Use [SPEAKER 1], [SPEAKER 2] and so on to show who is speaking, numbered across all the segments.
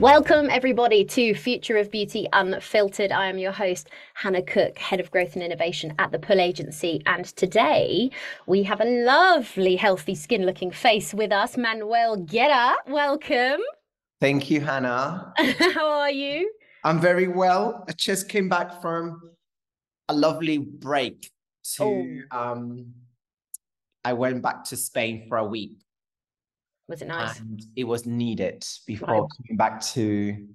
[SPEAKER 1] Welcome, everybody, to Future of Beauty Unfiltered. I am your host, Hannah Cook, Head of Growth and Innovation at the Pull Agency. And today we have a lovely, healthy skin looking face with us, Manuel Guerra. Welcome.
[SPEAKER 2] Thank you, Hannah.
[SPEAKER 1] How are you?
[SPEAKER 2] I'm very well. I just came back from a lovely break to, oh. um, I went back to Spain for a week
[SPEAKER 1] was it nice?
[SPEAKER 2] And it was needed before coming back to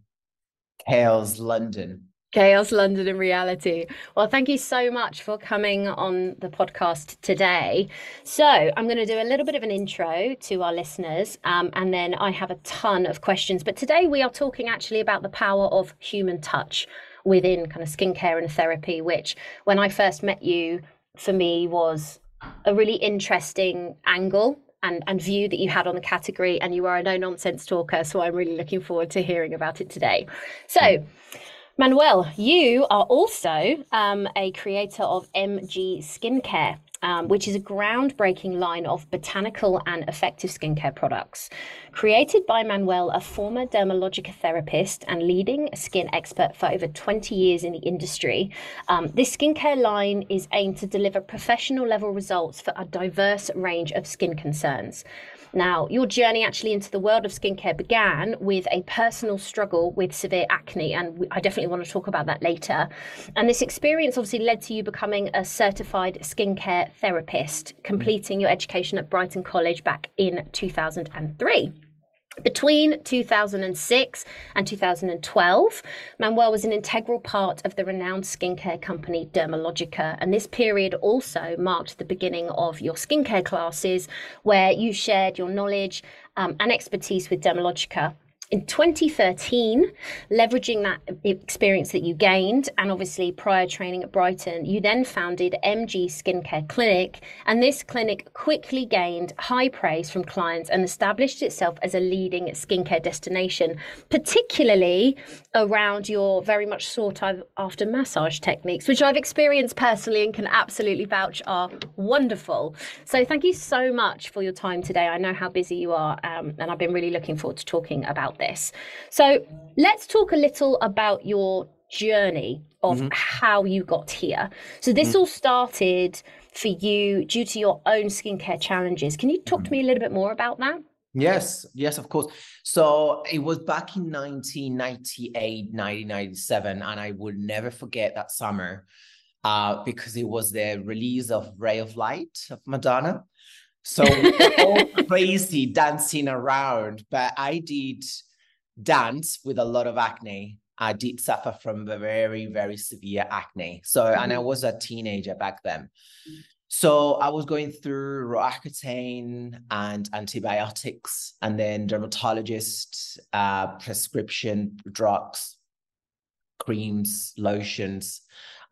[SPEAKER 2] Chaos London.
[SPEAKER 1] Chaos London in reality. Well, thank you so much for coming on the podcast today. So, I'm going to do a little bit of an intro to our listeners, um, and then I have a ton of questions. But today we are talking actually about the power of human touch within kind of skincare and therapy, which when I first met you, for me was a really interesting angle and, and view that you had on the category, and you are a no nonsense talker. So I'm really looking forward to hearing about it today. So, Manuel, you are also um, a creator of MG Skincare um, which is a groundbreaking line of botanical and effective skincare products. Created by Manuel, a former dermalogica therapist and leading skin expert for over 20 years in the industry, um, this skincare line is aimed to deliver professional level results for a diverse range of skin concerns. Now, your journey actually into the world of skincare began with a personal struggle with severe acne, and I definitely want to talk about that later. And this experience obviously led to you becoming a certified skincare therapist, mm-hmm. completing your education at Brighton College back in 2003. Between 2006 and 2012, Manuel was an integral part of the renowned skincare company Dermalogica, and this period also marked the beginning of your skincare classes, where you shared your knowledge um, and expertise with Dermalogica in 2013, leveraging that experience that you gained and obviously prior training at Brighton, you then founded MG Skincare Clinic. And this clinic quickly gained high praise from clients and established itself as a leading skincare destination, particularly around your very much sought after massage techniques, which I've experienced personally and can absolutely vouch are wonderful. So thank you so much for your time today. I know how busy you are, um, and I've been really looking forward to talking about about this. So let's talk a little about your journey of mm-hmm. how you got here. So this mm-hmm. all started for you due to your own skincare challenges. Can you talk to me a little bit more about that?
[SPEAKER 2] Yes, yes, of course. So it was back in 1998, 1997, and I will never forget that summer uh, because it was the release of Ray of Light of Madonna. So all crazy dancing around, but I did dance with a lot of acne. I did suffer from very, very severe acne. So, mm-hmm. and I mm-hmm. was a teenager back then. So I was going through Roaccutane and antibiotics, and then dermatologist uh, prescription drugs, creams, lotions,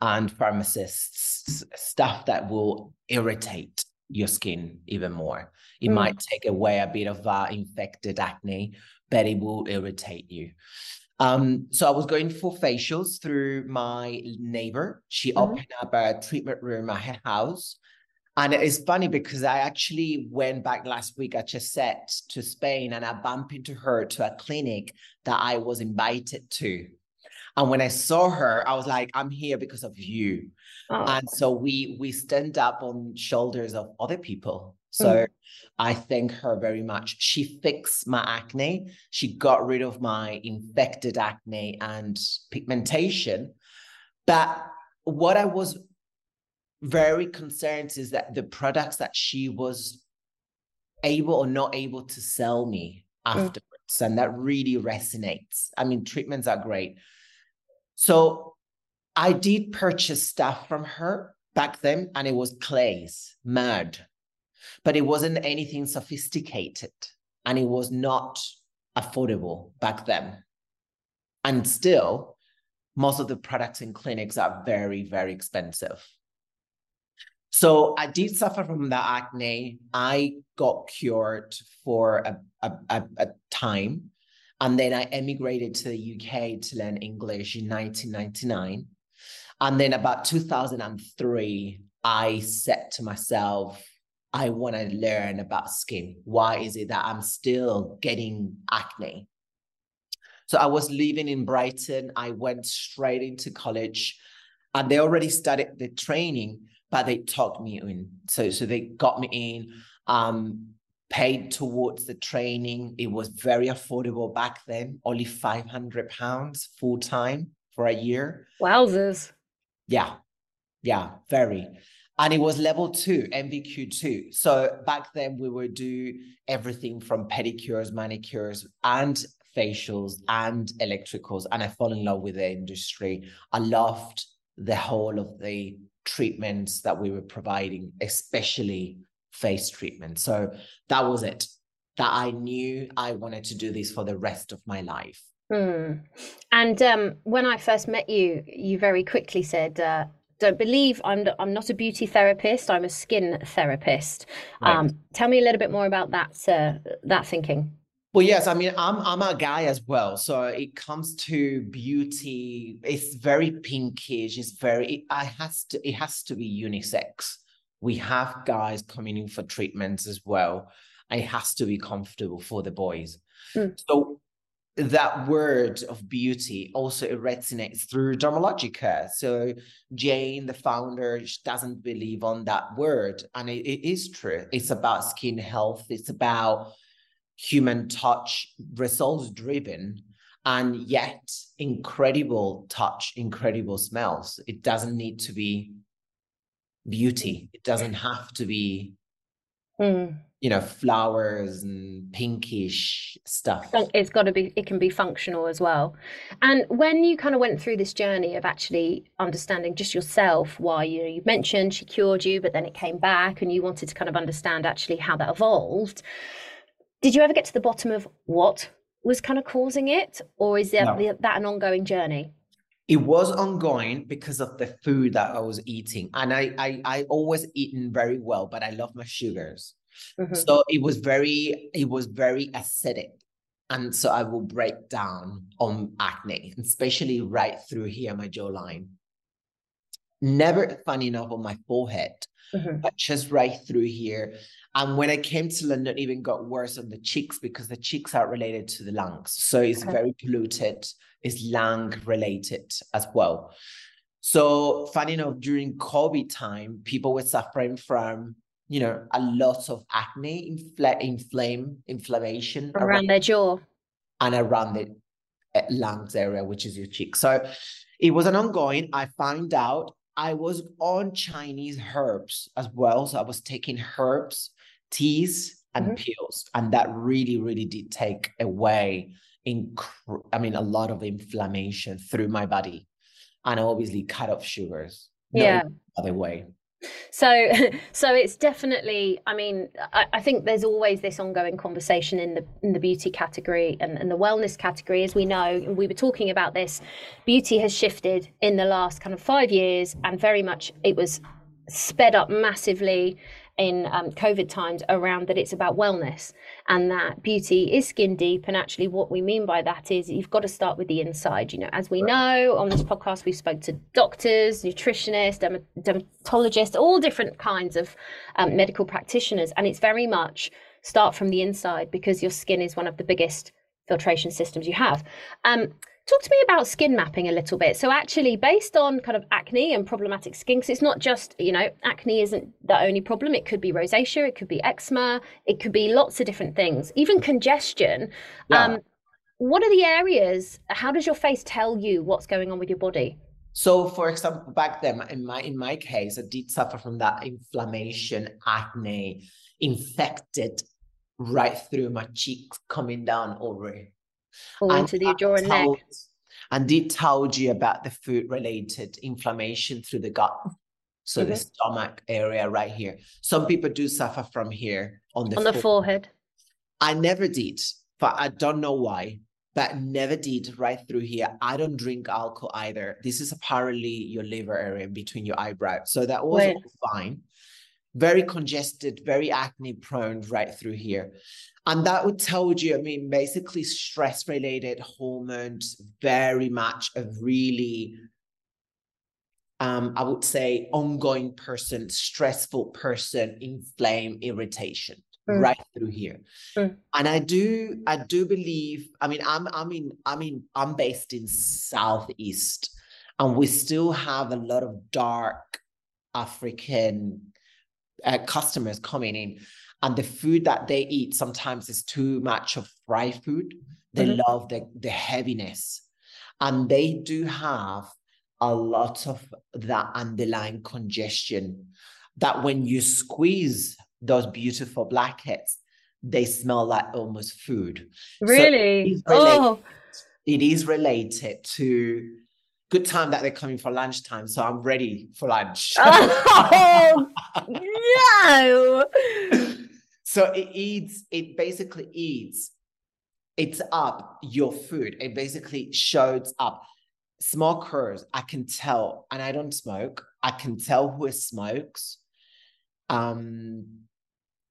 [SPEAKER 2] and pharmacists stuff that will irritate your skin even more. It mm. might take away a bit of uh, infected acne, but it will irritate you. Um, so I was going for facials through my neighbor. She mm-hmm. opened up a treatment room at her house. And it's funny because I actually went back last week, I just said to Spain and I bumped into her to a clinic that I was invited to. And when I saw her, I was like, I'm here because of you. Oh. And so we we stand up on shoulders of other people. So mm. I thank her very much. She fixed my acne. She got rid of my infected acne and pigmentation. But what I was very concerned is that the products that she was able or not able to sell me mm. afterwards, mm. and that really resonates. I mean, treatments are great, so I did purchase stuff from her back then, and it was clays, mud, but it wasn't anything sophisticated and it was not affordable back then. And still, most of the products in clinics are very, very expensive. So I did suffer from that acne. I got cured for a, a, a, time. And then I emigrated to the UK to learn English in 1999. And then about 2003, I said to myself, I want to learn about skin. Why is it that I'm still getting acne? So I was living in Brighton. I went straight into college and they already started the training, but they talked me in. So, so they got me in, um, paid towards the training. It was very affordable back then, only 500 pounds full time for a year.
[SPEAKER 1] Wowzers.
[SPEAKER 2] Yeah. Yeah, very. And it was level two, NVQ two. So back then we would do everything from pedicures, manicures, and facials and electricals. And I fell in love with the industry. I loved the whole of the treatments that we were providing, especially face treatment. So that was it. That I knew I wanted to do this for the rest of my life.
[SPEAKER 1] Hmm. And um, when I first met you, you very quickly said, uh, "Don't believe I'm. I'm not a beauty therapist. I'm a skin therapist." Right. Um, tell me a little bit more about that. Uh, that thinking.
[SPEAKER 2] Well, yes, I mean, I'm I'm a guy as well. So it comes to beauty, it's very pinkish. It's very it, I has to it has to be unisex. We have guys coming in for treatments as well. It has to be comfortable for the boys. Mm. So that word of beauty also resonates through Dermalogica. So Jane, the founder, doesn't believe on that word, and it, it is true. It's about skin health. It's about human touch, results driven, and yet incredible touch, incredible smells. It doesn't need to be beauty. It doesn't have to be, mm. You know, flowers and pinkish stuff.
[SPEAKER 1] It's got to be, it can be functional as well. And when you kind of went through this journey of actually understanding just yourself, why, you know, you mentioned she cured you, but then it came back and you wanted to kind of understand actually how that evolved did you ever get to the bottom of what was kind of causing it, or is that, no. that an ongoing journey?
[SPEAKER 2] It was ongoing because of the food that I was eating, and I I, I always eaten very well, but I love my sugars, mm-hmm. so it was very it was very acidic, and so I will break down on acne, especially right through here my jawline. Never funny enough on my forehead, mm-hmm. but just right through here. And when I came to London, even got worse on the cheeks because the cheeks are related to the lungs. So it's okay. very polluted, it's lung related as well. So funny enough, during COVID time, people were suffering from, you know, a lot of acne, infl- inflame, inflammation
[SPEAKER 1] around, around their jaw
[SPEAKER 2] and around the eh, lungs area, which is your cheek. So it was an ongoing. I found out I was on Chinese herbs as well. So I was taking herbs teas and mm-hmm. pills and that really really did take away inc- i mean a lot of inflammation through my body and obviously cut off sugars no yeah other way
[SPEAKER 1] so so it's definitely i mean I, I, think there's always this ongoing conversation in the in the beauty category and, and the wellness category. As we know we were talking about this beauty has shifted in the last kind of five years and very much it was sped up massively in um, COVID times around that it's about wellness and that beauty is skin deep. And actually, what we mean by that is you've got to start with the inside. You know, as we know on this podcast, we've spoke to doctors, nutritionists, dermatologists, all different kinds of um, medical practitioners, and it's very much start from the inside because your skin is one of the biggest filtration systems you have. Um, Talk to me about skin mapping a little bit. So, actually, based on kind of acne and problematic skin, because it's not just, you know, acne isn't the only problem. It could be rosacea, it could be eczema, it could be lots of different things, even congestion. Yeah. Um, what are the areas? How does your face tell you what's going on with your body?
[SPEAKER 2] So, for example, back then in my in my case, I did suffer from that inflammation, acne, infected right through my cheeks, coming down over
[SPEAKER 1] The neck.
[SPEAKER 2] And did told you about the food related inflammation through the gut. So mm-hmm. the stomach area right here. Some people do suffer from here on the
[SPEAKER 1] on the forehead.
[SPEAKER 2] I never did, but I don't know why. But never did right through here. I don't drink alcohol either. This is apparently your liver area between your eyebrows. So that was fine. Very congested, very acne prone right through here. And that would tell you, I mean, basically stress related hormones, very much a really, um, I would say, ongoing person, stressful person, inflame, irritation. mm. right through here. Mm. And I do, I do believe, I mean, I'm, I mean, I mean, I'm based in Southeast and we still have a lot of dark African uh, customers coming in. And the food that they eat sometimes is too much of fried food. They mm-hmm. love the, the heaviness. And they do have a lot of that underlying congestion that when you squeeze those beautiful blackheads, they smell like almost food.
[SPEAKER 1] Really? So it, is related, oh.
[SPEAKER 2] it is related to good time that they're coming for lunchtime. So I'm ready for lunch.
[SPEAKER 1] oh, no.
[SPEAKER 2] So it eats, it basically eats, it's up your food. It basically shows up. Smokers, I can tell, and I don't smoke, I can tell who smokes um,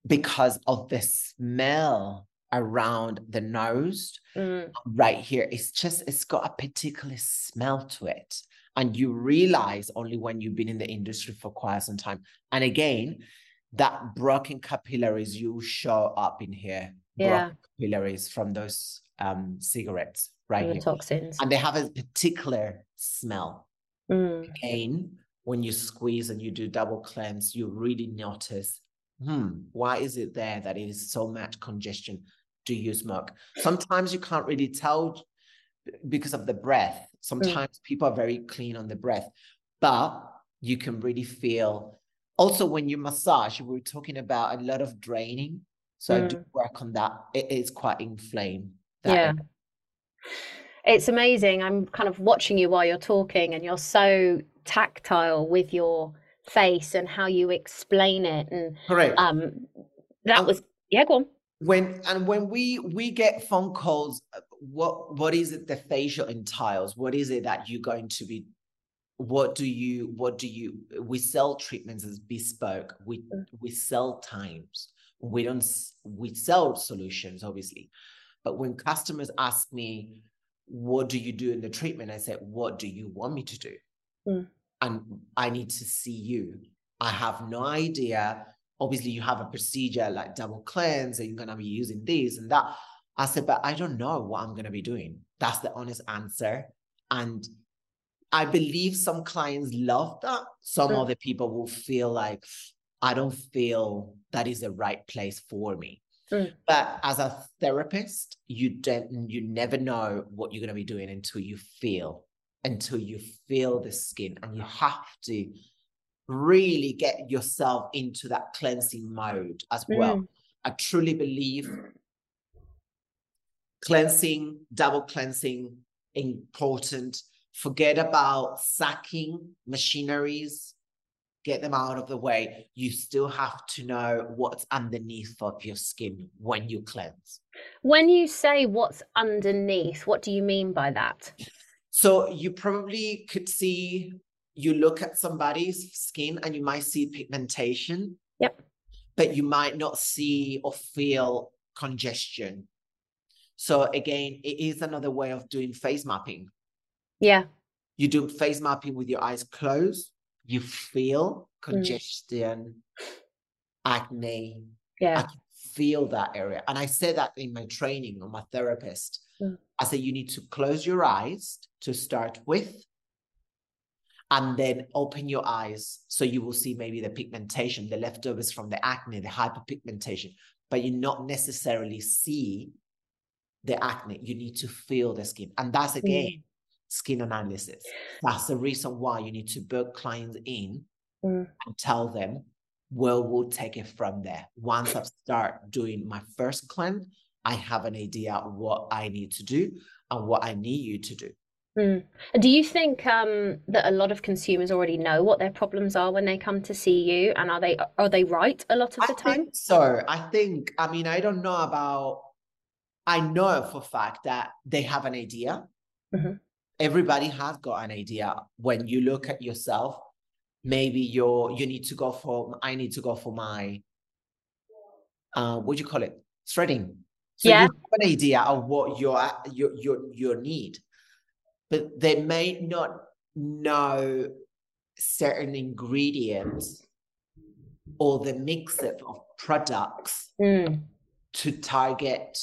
[SPEAKER 2] because of the smell around the nose mm. right here. It's just, it's got a particular smell to it. And you realize only when you've been in the industry for quite some time. And again, that broken capillaries you show up in here.
[SPEAKER 1] Yeah.
[SPEAKER 2] Capillaries from those um, cigarettes, right?
[SPEAKER 1] And toxins.
[SPEAKER 2] And they have a particular smell.
[SPEAKER 1] Mm.
[SPEAKER 2] Again, when you squeeze and you do double cleanse, you really notice, hmm, why is it there that it is so much congestion? Do you smoke? Sometimes you can't really tell because of the breath. Mm. Sometimes mm. people are very clean on the breath, but you can really feel. Also, when you massage, we are talking about a lot of draining. So mm. I do mm. work on that. It is quite inflamed.
[SPEAKER 1] yeah. It's amazing. I'm kind of watching you while you're talking, and you're so tactile with your face and how you explain it. And
[SPEAKER 2] correct.
[SPEAKER 1] Um, that was yeah. Go on
[SPEAKER 2] when and when we we get phone calls uh, what what is it the facial entails what is it that you're going to be what do you what do you we sell treatments as bespoke. We mm. we sell times. We don't we sell solutions obviously. But when customers ask me what do you do in the treatment? I say what do you want me to do?
[SPEAKER 1] Mm.
[SPEAKER 2] and i need to see you. I have no idea. Obviously you have a procedure like double cleanse and you're going to be using this and that. I said but i don't know what i'm going to be doing. That's the honest answer. And i believe some clients love that some mm. other people will feel like i don't feel that is the right place for me
[SPEAKER 1] mm.
[SPEAKER 2] but as a therapist you don't you never know what you're going to be doing until you feel until you feel the skin and you have to really get yourself into that cleansing mode as well. Mm. I truly believe cleansing, double cleansing, important. Forget about sacking machineries, get them out of the way. You still have to know what's underneath of your skin when you cleanse.
[SPEAKER 1] When you say what's underneath, what do you mean by that?
[SPEAKER 2] So you probably could see you look at somebody's skin and you might see pigmentation.
[SPEAKER 1] Yep.
[SPEAKER 2] But you might not see or feel congestion. So again, it is another way of doing face mapping.
[SPEAKER 1] Yeah.
[SPEAKER 2] You do face mapping with your eyes closed. You feel congestion, mm. acne.
[SPEAKER 1] Yeah.
[SPEAKER 2] I can feel that area. And I say that in my training on my therapist. Mm. I say you need to close your eyes to start with and then open your eyes so you will see maybe the pigmentation, the leftovers from the acne, the hyperpigmentation, but you not necessarily see the acne. You need to feel the skin. And that's again mm. Skin analysis. That's the reason why you need to book clients in
[SPEAKER 1] mm.
[SPEAKER 2] and tell them, well, we'll take it from there. Once I start doing my first cleanse, I have an idea what I need to do and what I need you to do.
[SPEAKER 1] Mm. Do you think um, that a lot of consumers already know what their problems are when they come to see you, and are they are they right a lot of the
[SPEAKER 2] I
[SPEAKER 1] time?
[SPEAKER 2] so I think I mean I don't know about. I know for fact that they have an idea.
[SPEAKER 1] Mm-hmm.
[SPEAKER 2] Everybody has got an idea. When you look at yourself, maybe you're you need to go for. I need to go for my. Uh, what do you call it? Threading. So
[SPEAKER 1] yeah.
[SPEAKER 2] you have an idea of what your your your your need but they may not know certain ingredients or the mix of products
[SPEAKER 1] Mm.
[SPEAKER 2] to target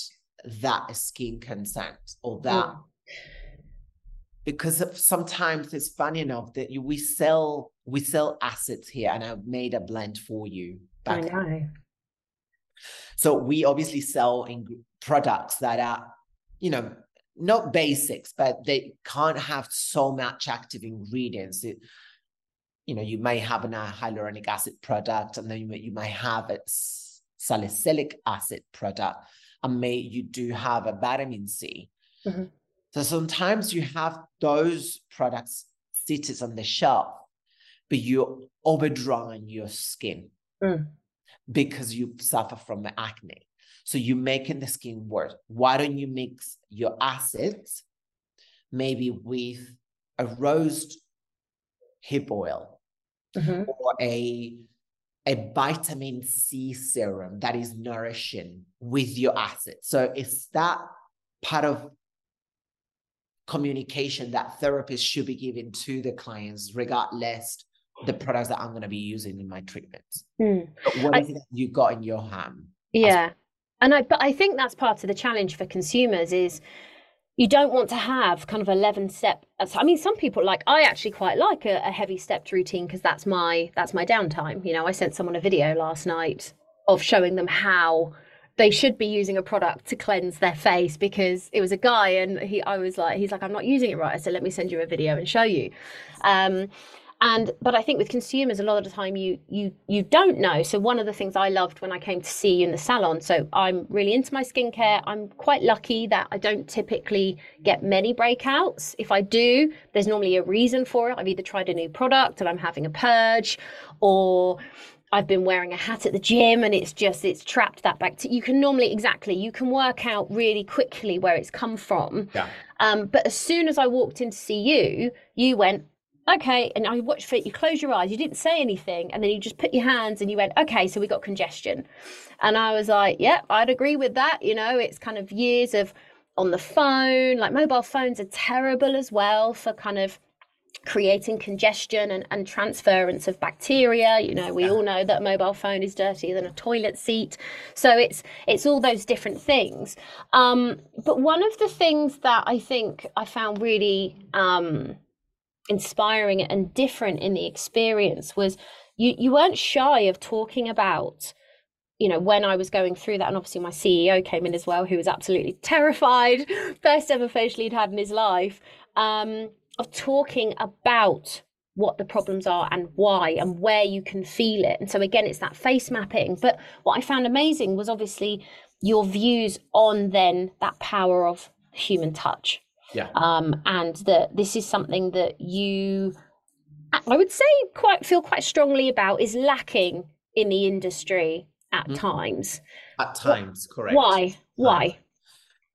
[SPEAKER 2] that skin concern or that
[SPEAKER 1] Mm.
[SPEAKER 2] Because sometimes it's funny enough that you, we sell we sell assets here and i've made a blend for you
[SPEAKER 1] I
[SPEAKER 2] back
[SPEAKER 1] know.
[SPEAKER 2] so we obviously sell in products that are you know not basics but they can't have so much active ingredients it, you know you may have an uh, hyaluronic acid product and then you, may- you might have a salicylic acid product and may you do have a vitamin c
[SPEAKER 1] Mhm.
[SPEAKER 2] So sometimes you have those products seated on the shelf but you're over drying your skin
[SPEAKER 1] Mm.
[SPEAKER 2] because you suffer from acne so you're making the skin worse why don't you mix your acids maybe with a rose hip oil
[SPEAKER 1] Mhm.
[SPEAKER 2] or a a vitamin C serum that is nourishing with your acid. So it's that part of communication that therapists should be giving to the clients, regardless the products that I'm going to be using in my treatments.
[SPEAKER 1] Mm.
[SPEAKER 2] What
[SPEAKER 1] I-
[SPEAKER 2] is it that you got in your hand?
[SPEAKER 1] Yeah. And I but I think that's part of the challenge for consumers is you don't want to have kind of 11 step I mean some people like I actually quite like a, a heavy stepped routine because that's my that's my downtime. You know, I sent someone a video last night of showing them how they should be using a product to cleanse their face because it was a guy and he I was like he's like I'm not using it right. I said let me send you a video and show you. Um and but I think with consumers a lot of the time you you you don't know. So one of the things I loved when I came to see you in the salon. So I'm really into my skincare. I'm quite lucky that I don't typically get many breakouts. If I do, there's normally a reason for it. I've either tried a new product and I'm having a purge, or I've been wearing a hat at the gym and it's just it's trapped that bacteria. You can normally exactly you can work out really quickly where it's come from.
[SPEAKER 2] Yeah.
[SPEAKER 1] Um, but as soon as I walked in to see you, you went, okay. And I watched for it. You close your eyes. You didn't say anything. And then you just put your hands and you went, okay, so we got congestion. And I was like, yeah, I'd agree with that. You know, it's kind of years of on the phone, like mobile phones are terrible as well for kind of creating congestion and, and transference of bacteria. You know we all know that a mobile phone is dirtier than a toilet seat. So it's it's all those different things. Um, but one of the things that i think i found really um, inspiring and different in the experience was you you weren't shy of talking about you know when i was going through that. And obviously my ceo came in as well who was absolutely terrified first ever facial he'd had in his life. Um, of talking about what the problems are and why and where you can feel it and so again it's that face mapping but what i found amazing was obviously your views on then that power of human touch
[SPEAKER 2] Yeah.
[SPEAKER 1] um, and that this is something that you i would say quite feel quite strongly about is lacking in the industry at
[SPEAKER 2] Mhm.
[SPEAKER 1] times
[SPEAKER 2] At times, correct.
[SPEAKER 1] why why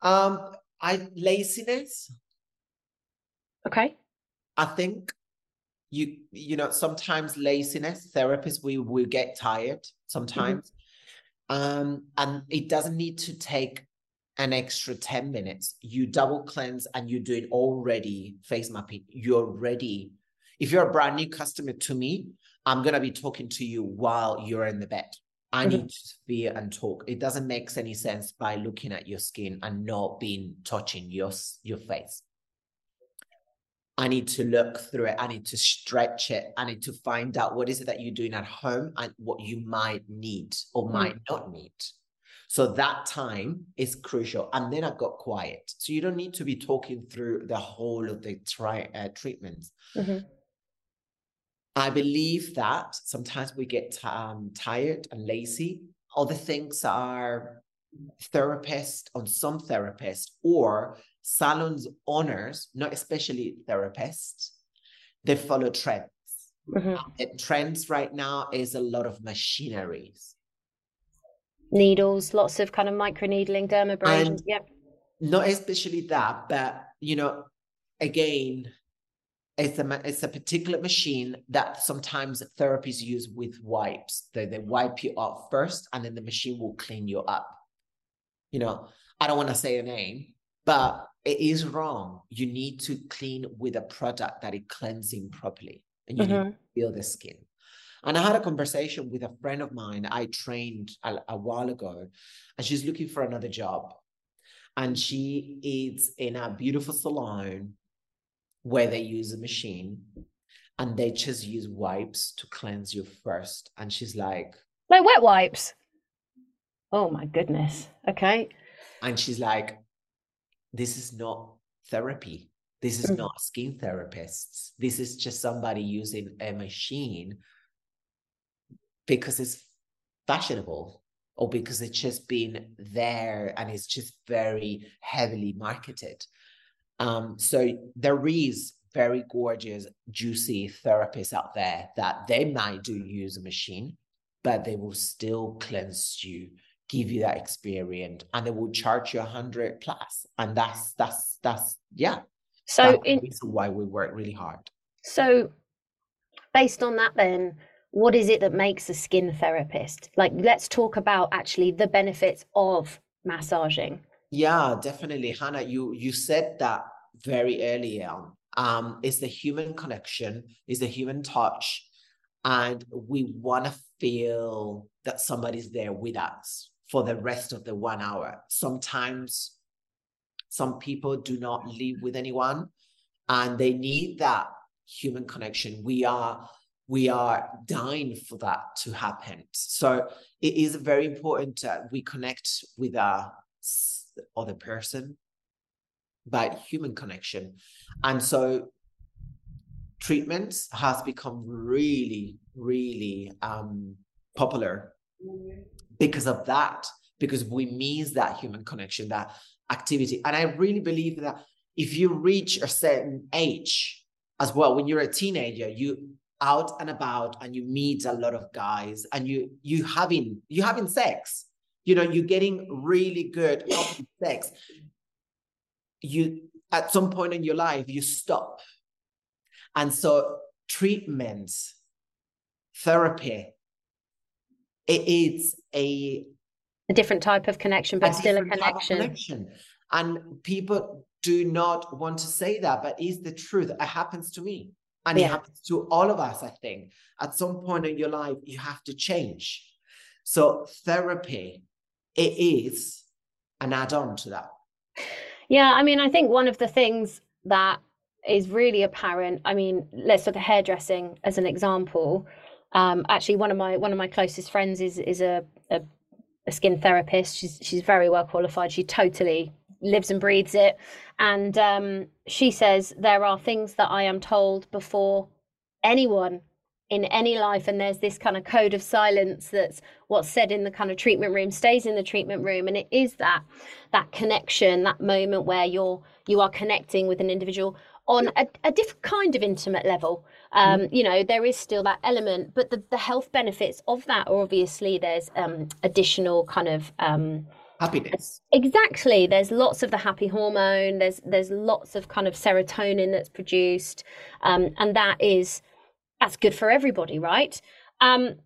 [SPEAKER 2] Um, I laziness.
[SPEAKER 1] Okay.
[SPEAKER 2] I think you you know sometimes laziness therapists we will get tired sometimes. Um and it doesn't need to take an extra 10 minutes. You double cleanse and you're doing already face mapping. You're ready. If you're a brand new customer to me i'm going to be talking to you while you're in the bed. I
[SPEAKER 1] Mhm.
[SPEAKER 2] need to feel and talk. It doesn't make any sense by looking at your skin and not being touching your your face I need to look through it. I need to stretch it. I need to find out what is it that you're doing at home and what you might need or
[SPEAKER 1] Mm.
[SPEAKER 2] might not need. So that time is crucial. And then I got quiet. So you don't need to be talking through the whole of the tri- uh, treatments.
[SPEAKER 1] Mhm.
[SPEAKER 2] I believe that sometimes we get um, tired and lazy. Other things are therapist on some therapists or salons owners, not especially therapists, they follow trends.
[SPEAKER 1] Mhm.
[SPEAKER 2] And trends right now is a lot of machineries.
[SPEAKER 1] needles lots of kind of microneedling, dermabrasion yeah
[SPEAKER 2] Not especially that, but you know, again, it's a it's a particular machine that sometimes therapies use with wipes. They they wipe you off first, and then the machine will clean you up. You know, I don't want to say a name, but it is wrong. You need to clean with a product that is cleansing properly, and you need
[SPEAKER 1] Mhm.
[SPEAKER 2] to feel the skin. And I had a conversation with a friend of mine I trained a, a while ago, and she's looking for another job. And she is in a beautiful salon where they use a machine and they just use wipes to cleanse you first. And she's like,
[SPEAKER 1] like wet wipes. Oh my goodness. Okay.
[SPEAKER 2] And she's like, this is not therapy. This is
[SPEAKER 1] Mm.
[SPEAKER 2] not skin therapists. This is just somebody using a machine because it's fashionable or because it's just been there and it's just very heavily marketed. Um, so there is very gorgeous, juicy therapists out there that they might do use a machine, but they will still cleanse you, give you that experience, and they will charge you a hundred. And that's that's that's yeah.
[SPEAKER 1] So
[SPEAKER 2] that's
[SPEAKER 1] in
[SPEAKER 2] why we work really hard.
[SPEAKER 1] so based on that then what is it that makes a skin therapist? Like let's talk about actually the benefits of massaging.
[SPEAKER 2] Yeah, definitely, Hannah. You you said that very early on. Um, it's the human connection, it's the human touch, and we want to feel that somebody's there with us for the rest of the one hour. Sometimes some people do not live with anyone, and they need that human connection. We are we are dying for that to happen. So it is very important that we connect with our other person by human connection. And so treatment has become really, really um, popular because of that, because we miss that human connection, that activity. And I really believe that if you reach a certain age as well, when you're a teenager, you out and about and you meet a lot of guys and you you having you having sex you know you're getting really good healthy sex you at some point in your life you stop and so treatment therapy it is a
[SPEAKER 1] A different type of connection, but still a
[SPEAKER 2] different type of
[SPEAKER 1] connection.
[SPEAKER 2] connection. And people do not want to say that, but it's the truth. It happens to me. And
[SPEAKER 1] Yeah.
[SPEAKER 2] it happens to all of us, I think. At some point in your life, you have to change. So therapy, it is an add-on to that.
[SPEAKER 1] Yeah, I mean, I think one of the things that is really apparent, I mean, let's look at hairdressing as an example. Um, actually, one of my one of my closest friends is is a, a, a skin therapist. She's she's very well qualified. She totally lives and breathes it. And um, she says there are things that I am told before anyone in any life and there's this kind of code of silence that's what's said in the kind of treatment room stays in the treatment room and it is that that connection that moment where you're you are connecting with an individual on a, a different kind of intimate level um you know there is still that element but the, the health benefits of that are obviously there's um additional kind of um
[SPEAKER 2] Happiness.
[SPEAKER 1] Exactly. There's lots of the happy hormone. There's there's lots of kind of serotonin that's produced, um, and that is that's good for everybody, right? Um,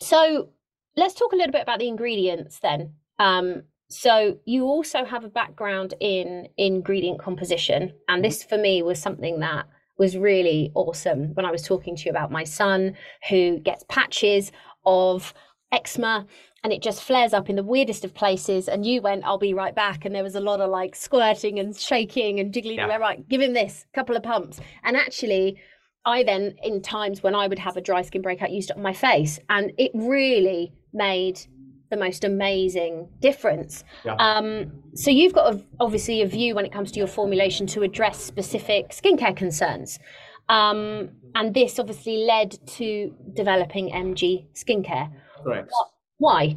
[SPEAKER 1] so let's talk a little bit about the ingredients then. Um, so you also have a background in ingredient composition, and this for me was something that was really awesome when I was talking to you about my son who gets patches of eczema and it just flares up in the weirdest of places. And you went, I'll be right back. And there was a lot of like squirting and shaking and jiggling.
[SPEAKER 2] Yeah.
[SPEAKER 1] Right, give him this couple of pumps. And actually, I then, in times when I would have a dry skin breakout, used it on my face. And it really made the most amazing difference.
[SPEAKER 2] Yeah.
[SPEAKER 1] Um, so you've got a, obviously a view when it comes to your formulation to address specific skincare concerns. Um, and this obviously led to developing MG skincare.
[SPEAKER 2] Correct.
[SPEAKER 1] Why?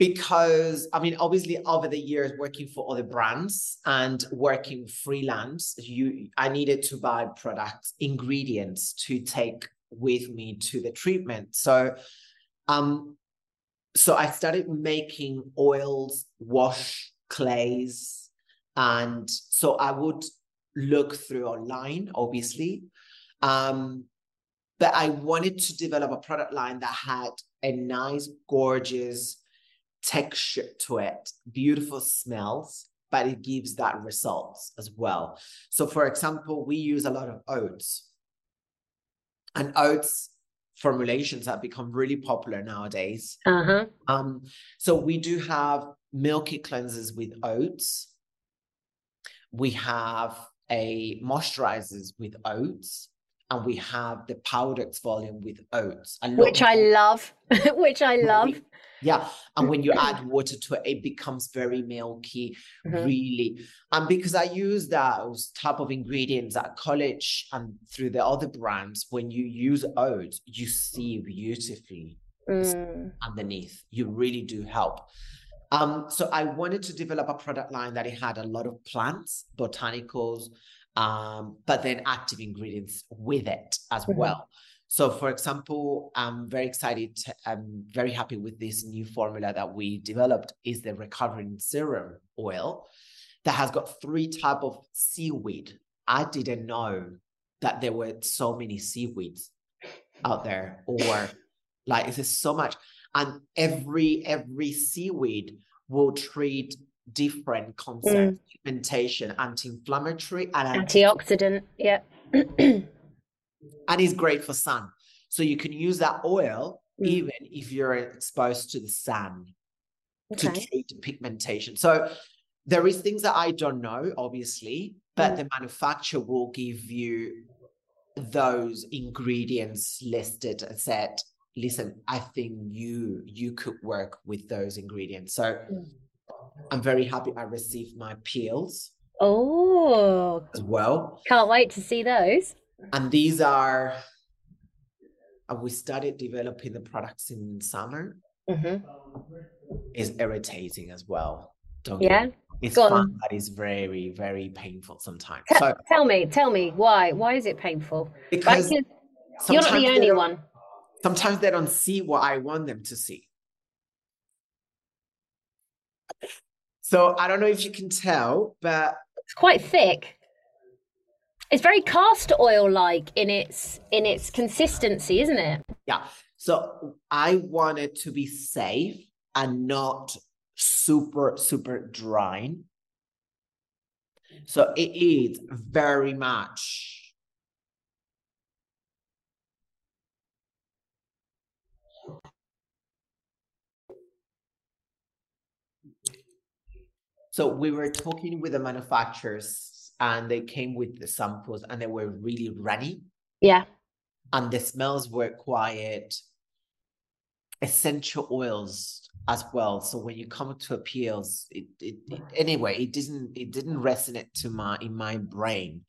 [SPEAKER 2] because I mean, obviously, over the years working for other brands and working freelance, you I needed to buy products, ingredients to take with me to the treatment. So, um, so I started making oils, wash, clays, and so I would look through online, obviously. Um, but I wanted to develop a product line that had a nice, gorgeous texture to it, beautiful smells, but it gives that results as well. So, for example, we use a lot of oats, and oats formulations that become really popular nowadays.
[SPEAKER 1] Uh-huh.
[SPEAKER 2] Um, so we do have milky cleansers with oats. We have a moisturizers with oats and we have the powder exfoliant with oats.
[SPEAKER 1] Which I love. Which I love.
[SPEAKER 2] Yeah. And when you add water to it, it becomes very milky, mm-hmm. really. And because I use those type of ingredients at college and through the other brands, when you use oats, you see beautifully mm. underneath. You really do help. Um, so I wanted to develop a product line that it had a lot of plants, botanicals, um, but then active ingredients with it as mm-hmm. well. So, for example, I'm very excited. I'm very happy with this new formula that we developed. Is the recovering serum oil that has got three type of seaweed. I didn't know that there were so many seaweeds out there, or like there's so much, and every every seaweed will treat different concepts, mm. pigmentation, anti-inflammatory, and
[SPEAKER 1] antioxidant. Yeah.
[SPEAKER 2] and is great for sun. So you can use that oil mm. even if you're exposed to the sun okay. to treat pigmentation. So there is things that I don't know, obviously, but mm. the manufacturer will give you those ingredients listed and said, listen, I think you you could work with those ingredients. So mm. I'm very happy I received my peels.
[SPEAKER 1] Oh,
[SPEAKER 2] as well.
[SPEAKER 1] Can't wait to see those.
[SPEAKER 2] And these are, uh, we started developing the products in summer. Mm-hmm. It's irritating as well. Don't yeah. It's Go fun, on. but it's very, very painful sometimes.
[SPEAKER 1] T- so, tell me, tell me why? Why is it painful? Because you're not the only one.
[SPEAKER 2] Sometimes they don't see what I want them to see. So I don't know if you can tell, but
[SPEAKER 1] it's quite thick. It's very castor oil like in its in its consistency, isn't it?
[SPEAKER 2] Yeah. So I want it to be safe and not super super dry. So it is very much So we were talking with the manufacturers and they came with the samples and they were really runny.
[SPEAKER 1] Yeah.
[SPEAKER 2] And the smells were quiet. Essential oils as well. So when you come to appeals, it, it, it anyway, it didn't it didn't resonate to my in my brain.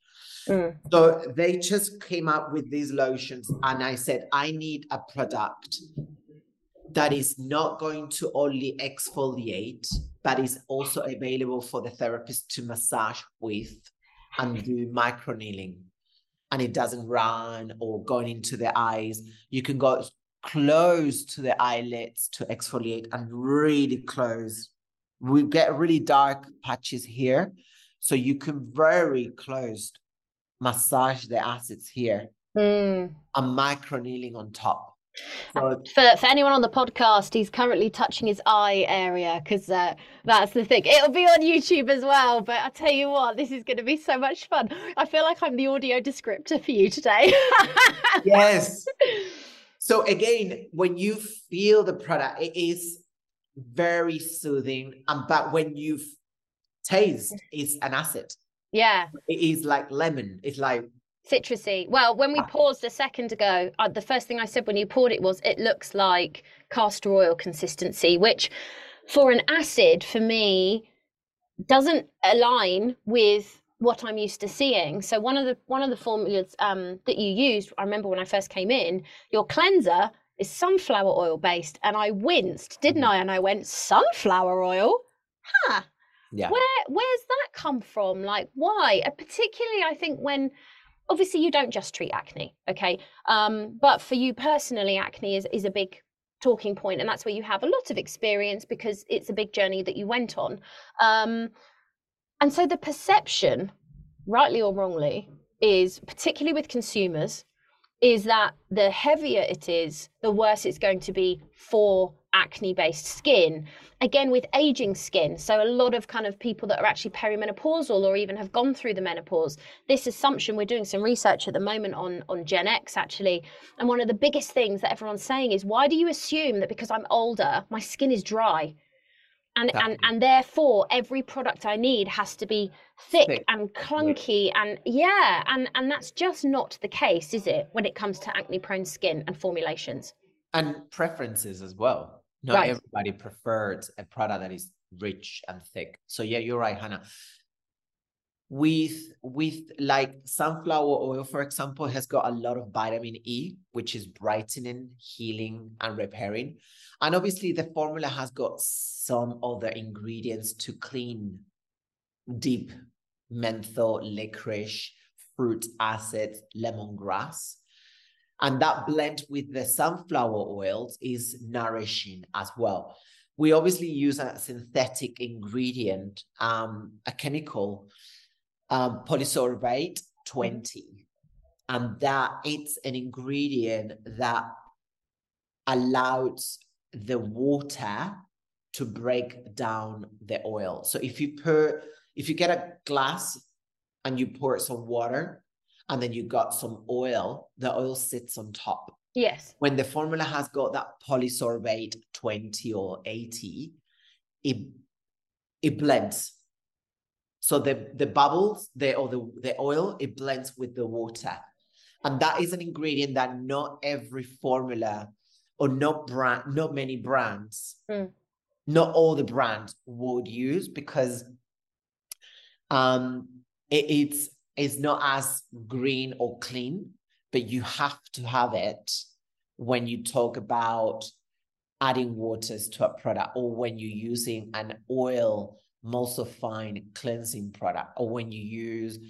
[SPEAKER 2] Mm. So they just came up with these lotions, and I said, I need a product that is not going to only exfoliate, but is also available for the therapist to massage with and do micro needling. And it doesn't run or going into the eyes. You can go close to the eyelids to exfoliate and really close. We get really dark patches here. So you can very close massage the acids here mm. and micro needling on top.
[SPEAKER 1] For, for anyone on the podcast, he's currently touching his eye area because uh, that's the thing. It'll be on YouTube as well. But I tell you what, this is going to be so much fun. I feel like I'm the audio descriptor for you today.
[SPEAKER 2] yes. So again, when you feel the product, it is very soothing. And but when you taste, it's an acid.
[SPEAKER 1] Yeah.
[SPEAKER 2] It is like lemon. It's like
[SPEAKER 1] citrusy. Well, when we ah. paused a second ago, uh, the first thing I said when you poured it was, it looks like castor oil consistency, which for an acid, for me, doesn't align with what I'm used to seeing. So one of the one of the formulas um, that you used, I remember when I first came in, your cleanser is sunflower oil based, and I winced, didn't mm-hmm. I? And I went sunflower oil, huh? Yeah. Where where's that come from? Like why? Uh, particularly, I think when obviously you don't just treat acne okay? Um, but for you personally acne is, is a big talking point and that's where you have a lot of experience because it's a big journey that you went on. Um, and so the perception rightly or wrongly is particularly with consumers is that the heavier it is, the worse it's going to be for acne based skin. Again, with aging skin. So, a lot of kind of people that are actually perimenopausal or even have gone through the menopause, this assumption, we're doing some research at the moment on, on Gen X actually. And one of the biggest things that everyone's saying is, why do you assume that because I'm older, my skin is dry? and and and therefore every product i need has to be thick, thick. and clunky and yeah and and that's just not the case is it when it comes to acne prone skin and formulations
[SPEAKER 2] and preferences as well not right. everybody prefers a product that is rich and thick. So yeah you're right hannah. With with like sunflower oil for example has got a lot of vitamin e which is brightening healing and repairing. And obviously the formula has got some other ingredients to clean deep menthol licorice fruit acid lemongrass and that blend with the sunflower oils is nourishing as well we obviously use a synthetic ingredient um, a chemical um, polysorbate 20. And that it's an ingredient that allows the water to break down the oil. So if you put, if you get a glass and you pour some water and then you got some oil, the oil sits on top.
[SPEAKER 1] Yes.
[SPEAKER 2] When the formula has got that polysorbate 20 or 80, it it blends so the the bubbles, the or the the oil, it blends with the water, and that is an ingredient that not every formula or not brand, not many brands, mm. not all the brands would use because um it, it's it's not as green or clean, but you have to have it when you talk about adding waters to a product or when you're using an oil fine cleansing product or when you use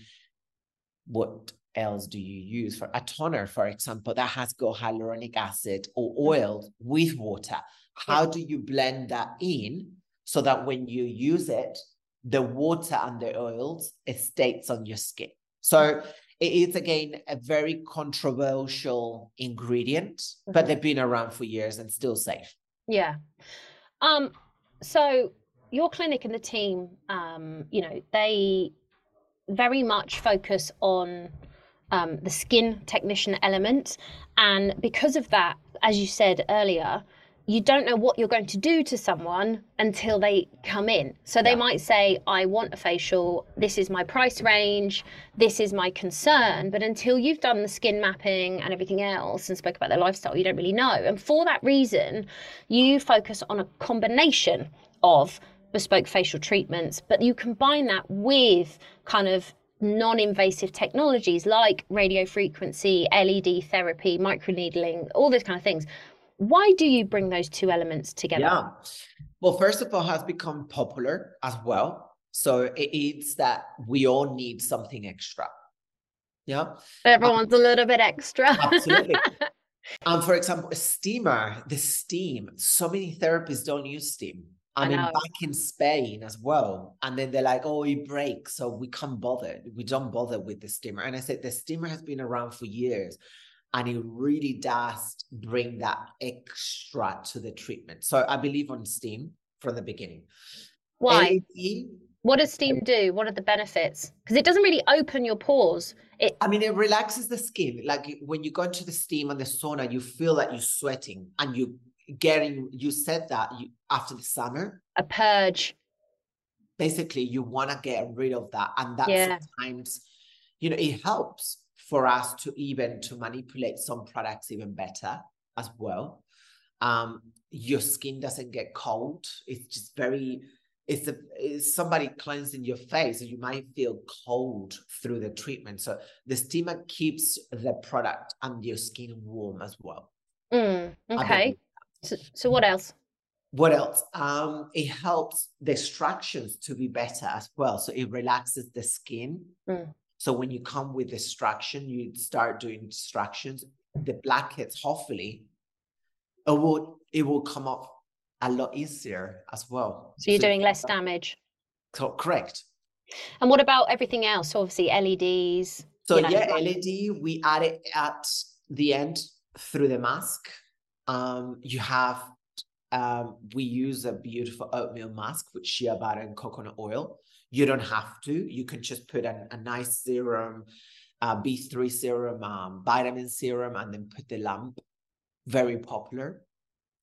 [SPEAKER 2] what else do you use? For a toner for example that has got hyaluronic acid or mm-hmm. oil with water. How do you blend that in so that when you use it the water and the oils it stays on your skin so mm-hmm. it is again a very controversial ingredient mm-hmm. but they've been around for years and still safe
[SPEAKER 1] yeah um so your clinic and the team, um, you know, they very much focus on um, the skin technician element. And because of that, as you said earlier, you don't know what you're going to do to someone until they come in. So they yeah. might say, I want a facial, this is my price range, this is my concern. But until you've done the skin mapping and everything else and spoke about their lifestyle, you don't really know. And for that reason, you focus on a combination of bespoke facial treatments, but you combine that with kind of non-invasive technologies like radio frequency, LED therapy, microneedling, all those kind of things. Why do you bring those two elements together?
[SPEAKER 2] Yeah. Well, first of all, has become popular as well. So it's that we all need something extra. Yeah.
[SPEAKER 1] Everyone's um, a little bit extra.
[SPEAKER 2] absolutely. Um, for example, a steamer, the steam, so many therapists don't use steam. I, mean, back in Spain as well. And then they're like, oh, it breaks. So we can't bother. We don't bother with the steamer. And I said, the steamer has been around for years and it really does bring that extra to the treatment. So I believe on steam from the beginning.
[SPEAKER 1] Why? LED, what does steam do? What are the benefits? Because it doesn't really open your pores. It
[SPEAKER 2] I mean, it relaxes the skin. Like when you go into the steam and the sauna, you feel that you're sweating and you getting you said that you after the summer
[SPEAKER 1] a purge
[SPEAKER 2] basically you want to get rid of that and that yeah. sometimes you know it helps for us to even to manipulate some products even better as well um your skin doesn't get cold it's just very it's, a, it's somebody cleansing your face and you might feel cold through the treatment so the steamer keeps the product and your skin warm as well
[SPEAKER 1] mm, okay so, so what else?
[SPEAKER 2] What else? Um, it helps the extractions to be better as well. So it relaxes the skin. Mm. So when you come with extraction, you start doing extractions. The blackheads, hopefully, it will it will come up a lot easier as well.
[SPEAKER 1] So you're so, doing less damage.
[SPEAKER 2] So, correct.
[SPEAKER 1] And what about everything else? Obviously, LEDs.
[SPEAKER 2] So you know, yeah, LED we add it at the end through the mask. Um, you have um, we use a beautiful oatmeal mask with shea butter and coconut oil. You don't have to. You can just put a, a nice serum, uh, B3 serum, um, vitamin serum, and then put the lamp. Very popular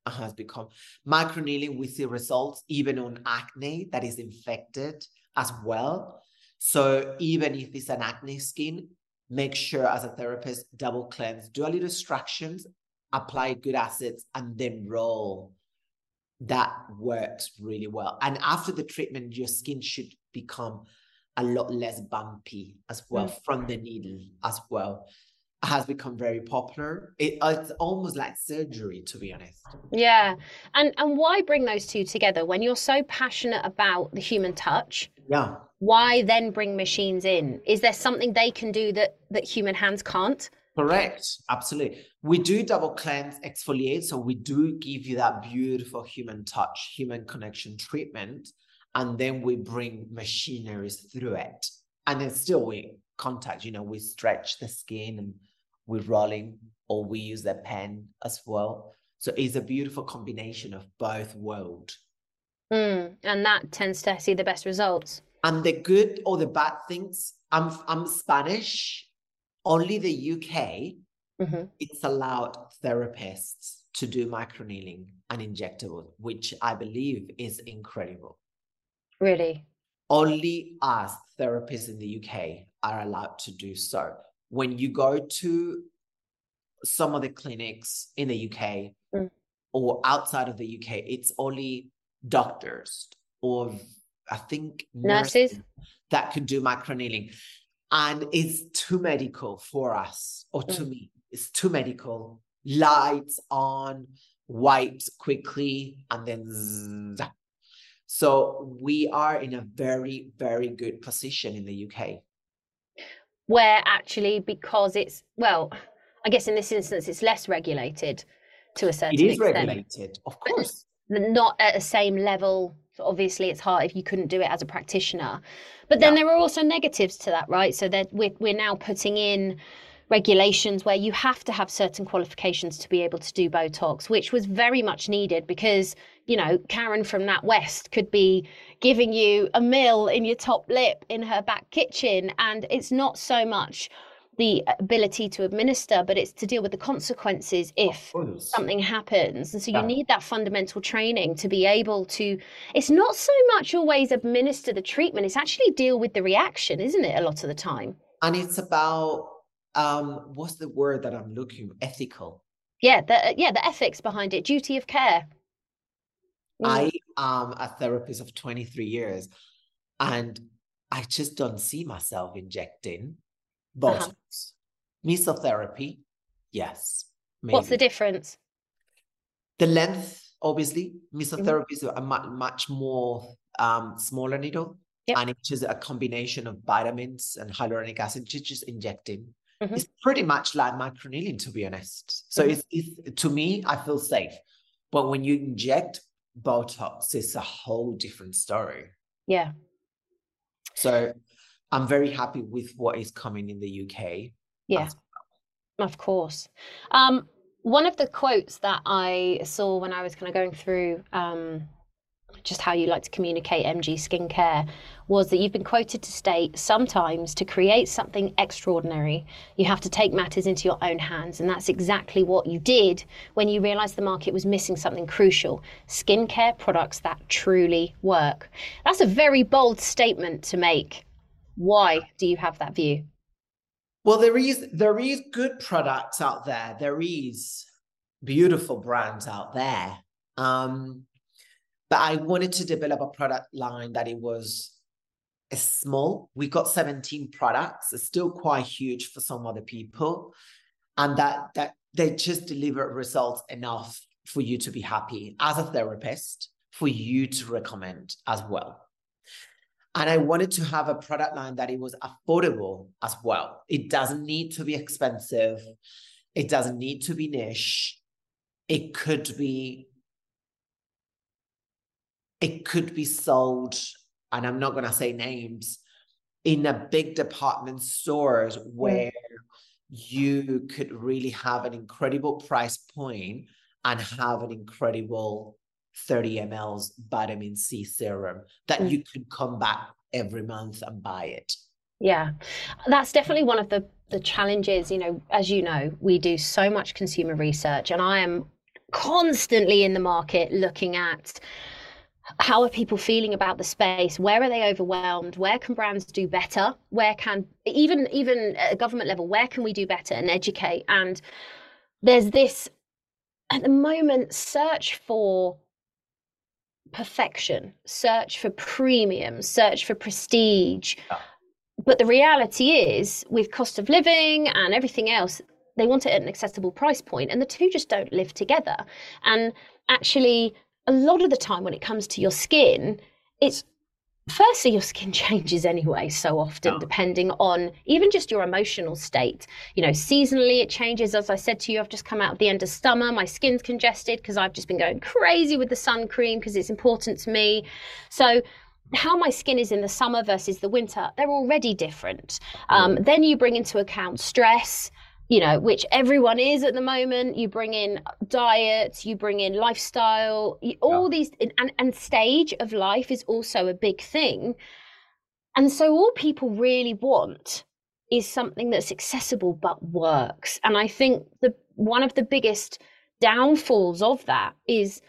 [SPEAKER 2] has become microneedling. We see results even on acne that is infected as well. So even if it's an acne skin, make sure as a therapist double cleanse, do a little extractions, apply good acids, and then roll that works really well. And after the treatment, your skin should become a lot less bumpy as well mm. from the needle as well has become very popular it, it's almost like surgery to be honest
[SPEAKER 1] yeah and and why bring those two together when you're so passionate about the human touch
[SPEAKER 2] yeah
[SPEAKER 1] why then bring machines in is there something they can do that that human hands can't
[SPEAKER 2] Correct. Absolutely. We do double cleanse, exfoliate. So we do give you that beautiful human touch, human connection treatment. And then we bring machineries through it. And then still we contact, you know, we stretch the skin and we're rolling or we use the pen as well. So it's a beautiful combination of both worlds.
[SPEAKER 1] Mm, and that tends to see the best results.
[SPEAKER 2] And the good or the bad things, I'm I'm Spanish only the UK, mm-hmm. it's allowed therapists to do microneedling and injectable, which I believe is incredible.
[SPEAKER 1] Really?
[SPEAKER 2] Only us therapists in the UK are allowed to do so. When you go to some of the clinics in the UK mm. or outside of the UK, it's only doctors or I think
[SPEAKER 1] nurses,
[SPEAKER 2] that can do microneedling and it's too medical for us or to mm. me it's too medical lights on wipes quickly and then. So we are in a very very good position in the uk
[SPEAKER 1] where actually because it's well i guess in this instance it's less regulated to a certain extent.
[SPEAKER 2] it is
[SPEAKER 1] extent.
[SPEAKER 2] regulated of course
[SPEAKER 1] not at the same level so obviously it's hard if you couldn't do it as a practitioner but then yeah. there are also negatives to that, right? So that we're, we're now putting in regulations where you have to have certain qualifications to be able to do Botox, which was very much needed because, you know, Karen from NatWest could be giving you a mill in your top lip in her back kitchen. And it's not so much the ability to administer, but it's to deal with the consequences if something happens. And so you yeah. need that fundamental training to be able to, it's not so much always administer the treatment, it's actually deal with the reaction, isn't it? A lot of the time.
[SPEAKER 2] And it's about, um, what's the word that I'm looking, ethical.
[SPEAKER 1] Yeah, the, yeah, the ethics behind it, duty of care.
[SPEAKER 2] Mm. I am a therapist of 23 years and I just don't see myself injecting Botox. Uh-huh. Mesotherapy, yes.
[SPEAKER 1] Maybe. What's the difference?
[SPEAKER 2] The length, obviously. Mesotherapy mm-hmm. is a much, much more um, smaller needle. Yep. And it's just a combination of vitamins and hyaluronic acid, which just injecting. Mm-hmm. It's pretty much like microneedling, to be honest. So mm-hmm. it's, it's to me, I feel safe. But when you inject Botox, it's a whole different story.
[SPEAKER 1] Yeah.
[SPEAKER 2] So I'm very happy with what is coming in the UK.
[SPEAKER 1] Yeah, well. of course. Um, one of the quotes that I saw when I was kind of going through um, just how you like to communicate MG skincare was that you've been quoted to state sometimes to create something extraordinary, you have to take matters into your own hands. And that's exactly what you did when you realized the market was missing something crucial skincare products that truly work. That's a very bold statement to make. Why do you have that view?
[SPEAKER 2] Well, there is there is good products out there. There is beautiful brands out there. Um, but I wanted to develop a product line that it was small. We got 17 products. It's still quite huge for some other people. And that that they just deliver results enough for you to be happy as a therapist, for you to recommend as well. And I wanted to have a product line that it was affordable as well. It doesn't need to be expensive. It doesn't need to be niche. It could be it could be sold, and I'm not going to say names, in a big department stores where you could really have an incredible price point and have an incredible 30 mLs vitamin C serum that mm. you could come back every month and buy it.
[SPEAKER 1] Yeah, that's definitely one of the the challenges. You know, as you know, we do so much consumer research, and I am constantly in the market looking at how are people feeling about the space? Where are they overwhelmed? Where can brands do better? Where can even even at a government level where can we do better and educate? And there's this at the moment search for perfection search for premium search for prestige. But the reality is with cost of living and everything else they want it at an accessible price point and the two just don't live together. And actually a lot of the time when it comes to your skin, it's firstly your skin changes anyway so often yeah. depending on even just your emotional state. You know seasonally it changes. As i said to you i've just come out at the end of summer. My skin's congested because i've just been going crazy with the sun cream because it's important to me. So how my skin is in the summer versus the winter they're already different. Um, then you bring into account stress you know, which everyone is at the moment. You bring in diet, you bring in lifestyle, all yeah. these, and, and stage of life is also a big thing. And so all people really want is something that's accessible but works. And I think the one of the biggest downfalls of that is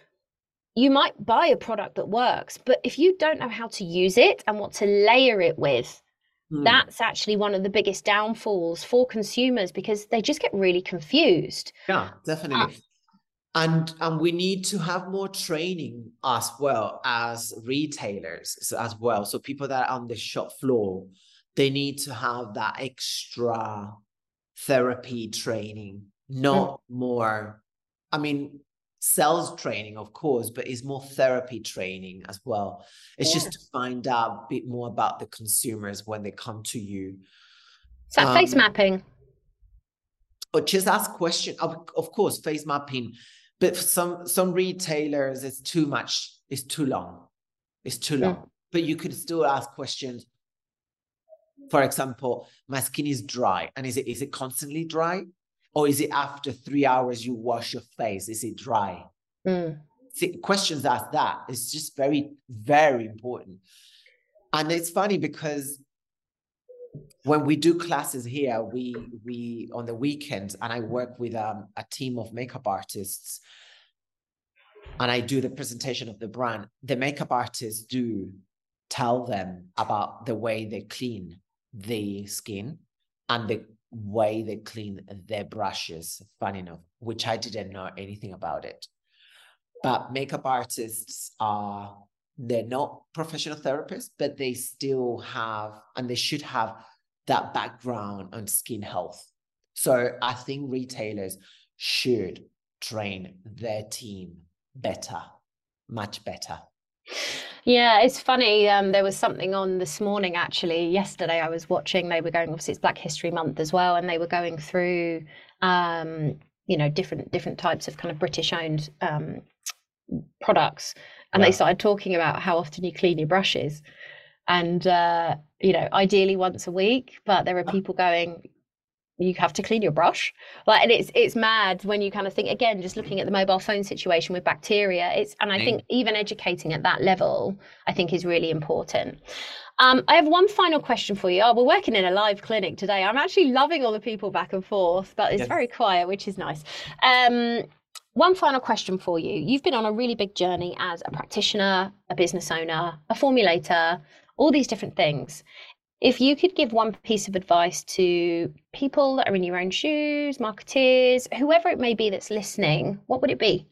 [SPEAKER 1] you might buy a product that works, but if you don't know how to use it and what to layer it with, Mm. That's actually one of the biggest downfalls for consumers because they just get really confused.
[SPEAKER 2] Yeah, definitely. Uh, and and we need to have more training as well as retailers as well. So people that are on the shop floor, they need to have that extra therapy training, not mm. more. I mean, sales training, of course, but it's more therapy training as well. It's yeah. just to find out a bit more about the consumers when they come to you.
[SPEAKER 1] Is that um, face mapping?
[SPEAKER 2] Or just ask questions. Of, of course, face mapping. But for some some retailers, it's too much. It's too long. It's too long. Mm. But you could still ask questions. For example, my skin is dry, and is it is it constantly dry? Or is it after three hours you wash your face? Is it dry? Mm. See, questions like that is just very, very important. And it's funny because when we do classes here, we we on the weekends, and I work with um, a team of makeup artists, and I do the presentation of the brand. The makeup artists do tell them about the way they clean the skin and the way they clean their brushes, funny enough, which I didn't know anything about it. But makeup artists are, they're not professional therapists, but they still have, and they should have that background on skin health. So I think retailers should train their team better, much better.
[SPEAKER 1] Yeah, it's funny. Um, there was something on this morning, actually. Yesterday, I was watching. They were going. Obviously, it's Black History Month as well, and they were going through, um, you know, different different types of kind of British-owned um, products, and they started talking about how often you clean your brushes, and uh, you know, ideally once a week. But there are people going, you have to clean your brush like and it's it's mad when you kind of think again just looking at the mobile phone situation with bacteria it's and i think even educating at that level i think is really important um, I have one final question for you. Oh, we're working in a live clinic today. I'm actually loving all the people back and forth, but it's yes. very quiet, which is nice. Um, one final question for you. You've been on a really big journey as a practitioner, a business owner, a formulator, all these different things. If you could give one piece of advice to people that are in your own shoes, marketeers, whoever it may be that's listening, what would it be?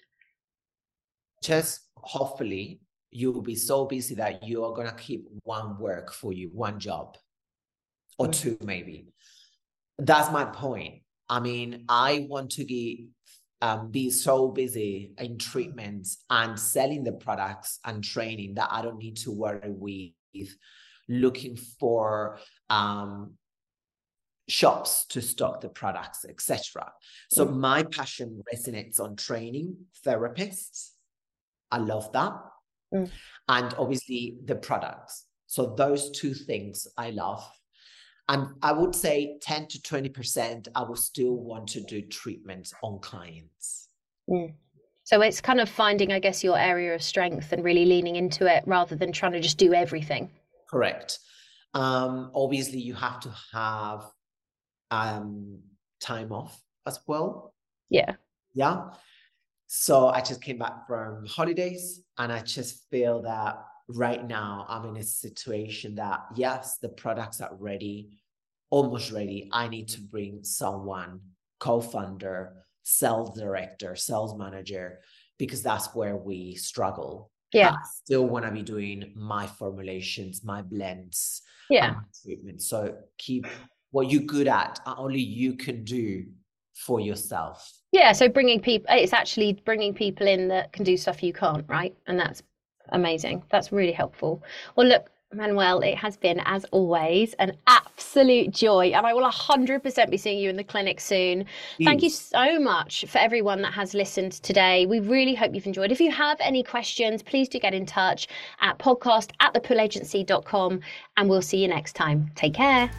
[SPEAKER 2] Just hopefully you will be so busy that you are going to keep one work for you, one job or mm. two, maybe. That's my point. I mean, I want to get um, be so busy in treatments and selling the products and training that I don't need to worry with looking for um, shops to stock the products, etc. So mm. my passion resonates on training therapists. I love that. Mm. And obviously the products. So those two things I love. And I would say 10 to 20%, I will still want to do treatments on clients.
[SPEAKER 1] Mm. So it's kind of finding, I guess, your area of strength and really leaning into it rather than trying to just do everything.
[SPEAKER 2] Correct. Um, obviously, you have to have um, time off as well.
[SPEAKER 1] Yeah.
[SPEAKER 2] Yeah. So I just came back from holidays and I just feel that right now I'm in a situation that, yes, the products are ready, almost ready. I need to bring someone, co founder, sales director, sales manager, because that's where we struggle.
[SPEAKER 1] Yeah.
[SPEAKER 2] I still want to be doing my formulations, my blends,
[SPEAKER 1] yeah,
[SPEAKER 2] treatment. So keep what you're good at, uh, only you can do for yourself.
[SPEAKER 1] Yeah. So bringing people, it's actually bringing people in that can do stuff you can't, right? And that's amazing. That's really helpful. Well, look, Manuel, it has been, as always, an absolute joy. And I will 100% be seeing you in the clinic soon. Thank you so much for everyone that has listened today. We really hope you've enjoyed. If you have any questions, please do get in touch at podcast at thepoolagency.com. And we'll see you next time. Take care.